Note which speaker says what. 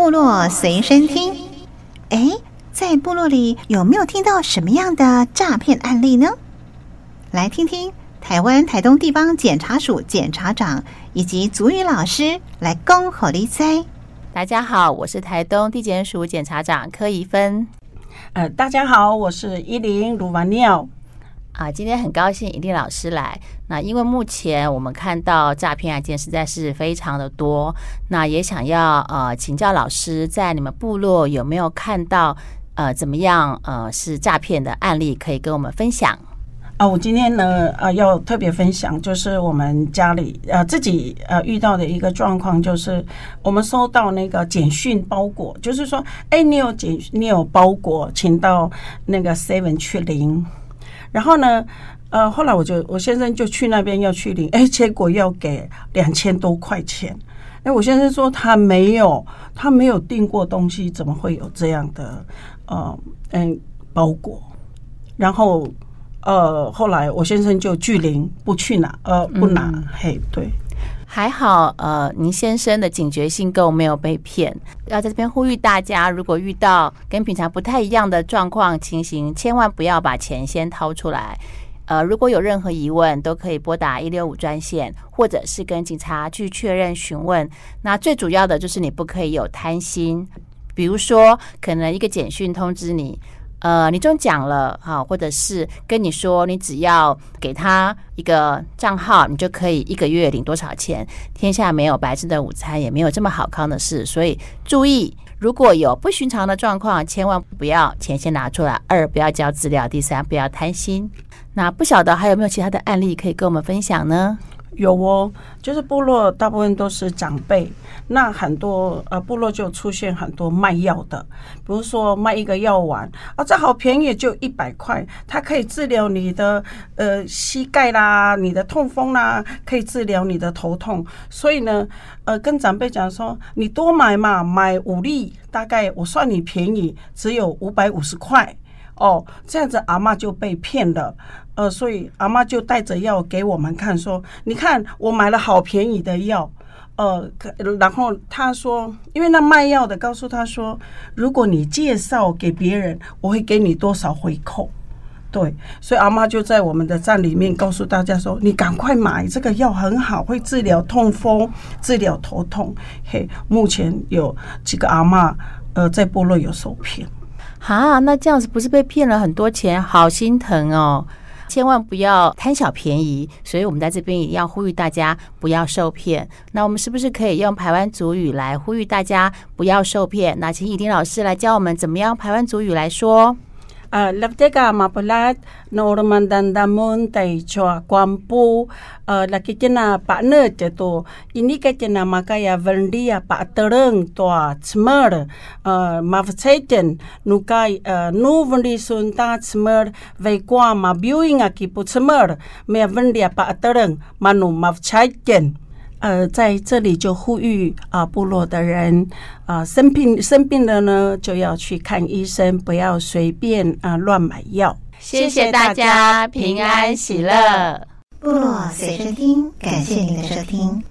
Speaker 1: 部落随身听。哎，在部落里有没有听到什么样的诈骗案例呢？来听听台湾台东地方检察署检察长以及族语老师来恭候你哉。
Speaker 2: 大家好，我是台东地检署检察长柯宜芬。
Speaker 3: 呃，大家好，我是一林鲁瓦尼奥。
Speaker 2: 啊，今天很高兴伊琳老师来。那因为目前我们看到诈骗案件实在是非常的多，那也想要呃请教老师，在你们部落有没有看到呃怎么样呃是诈骗的案例可以跟我们分享？
Speaker 3: 啊，我今天呢，呃，要特别分享，就是我们家里呃自己呃遇到的一个状况，就是我们收到那个简讯包裹，就是说，哎，你有简你有包裹，请到那个 Seven 去领。然后呢，呃，后来我就我先生就去那边要去领，哎，结果要给两千多块钱。哎，我先生说他没有，他没有订过东西，怎么会有这样的呃嗯包裹？然后。呃，后来我先生就拒领，不去拿，呃，不拿。嗯、嘿，对，
Speaker 2: 还好，呃，您先生的警觉性够，没有被骗。要在这边呼吁大家，如果遇到跟平常不太一样的状况情形，千万不要把钱先掏出来。呃，如果有任何疑问，都可以拨打一六五专线，或者是跟警察去确认询问。那最主要的就是你不可以有贪心，比如说，可能一个简讯通知你。呃，你中奖了哈，或者是跟你说，你只要给他一个账号，你就可以一个月领多少钱。天下没有白吃的午餐，也没有这么好康的事，所以注意，如果有不寻常的状况，千万不要钱先拿出来。二，不要交资料。第三，不要贪心。那不晓得还有没有其他的案例可以跟我们分享呢？
Speaker 3: 有哦，就是部落大部分都是长辈，那很多呃部落就出现很多卖药的，比如说卖一个药丸啊，这好便宜，就一百块，它可以治疗你的呃膝盖啦，你的痛风啦，可以治疗你的头痛，所以呢，呃跟长辈讲说，你多买嘛，买五粒，大概我算你便宜，只有五百五十块。哦，这样子阿嬷就被骗了，呃，所以阿嬷就带着药给我们看，说：“你看，我买了好便宜的药。”呃，然后他说，因为那卖药的告诉他说，如果你介绍给别人，我会给你多少回扣。对，所以阿嬷就在我们的站里面告诉大家说：“你赶快买这个药，很好，会治疗痛风，治疗头痛。”嘿，目前有几个阿嬷，呃，在部落有受骗。
Speaker 2: 啊，那这样子不是被骗了很多钱，好心疼哦！千万不要贪小便宜，所以我们在这边也要呼吁大家不要受骗。那我们是不是可以用排湾族语来呼吁大家不要受骗？那请以丁老师来教我们怎么样排湾族语来说。
Speaker 3: 呃，立这个马布拉，那我们当当门带着广播，呃，那个天呐，把那这多，印尼个天呐，马家呀，文理呀，把德人多，什么的，呃，马夫菜店，努个呃，努文理顺大什么，外国马表演啊，基不什么的，没文理呀，把德人，马努马夫菜店。呃，在这里就呼吁啊，部落的人啊，生病生病了呢，就要去看医生，不要随便啊乱买药。
Speaker 2: 谢谢大家，平安喜乐。
Speaker 1: 部落随身听，感谢您的收听。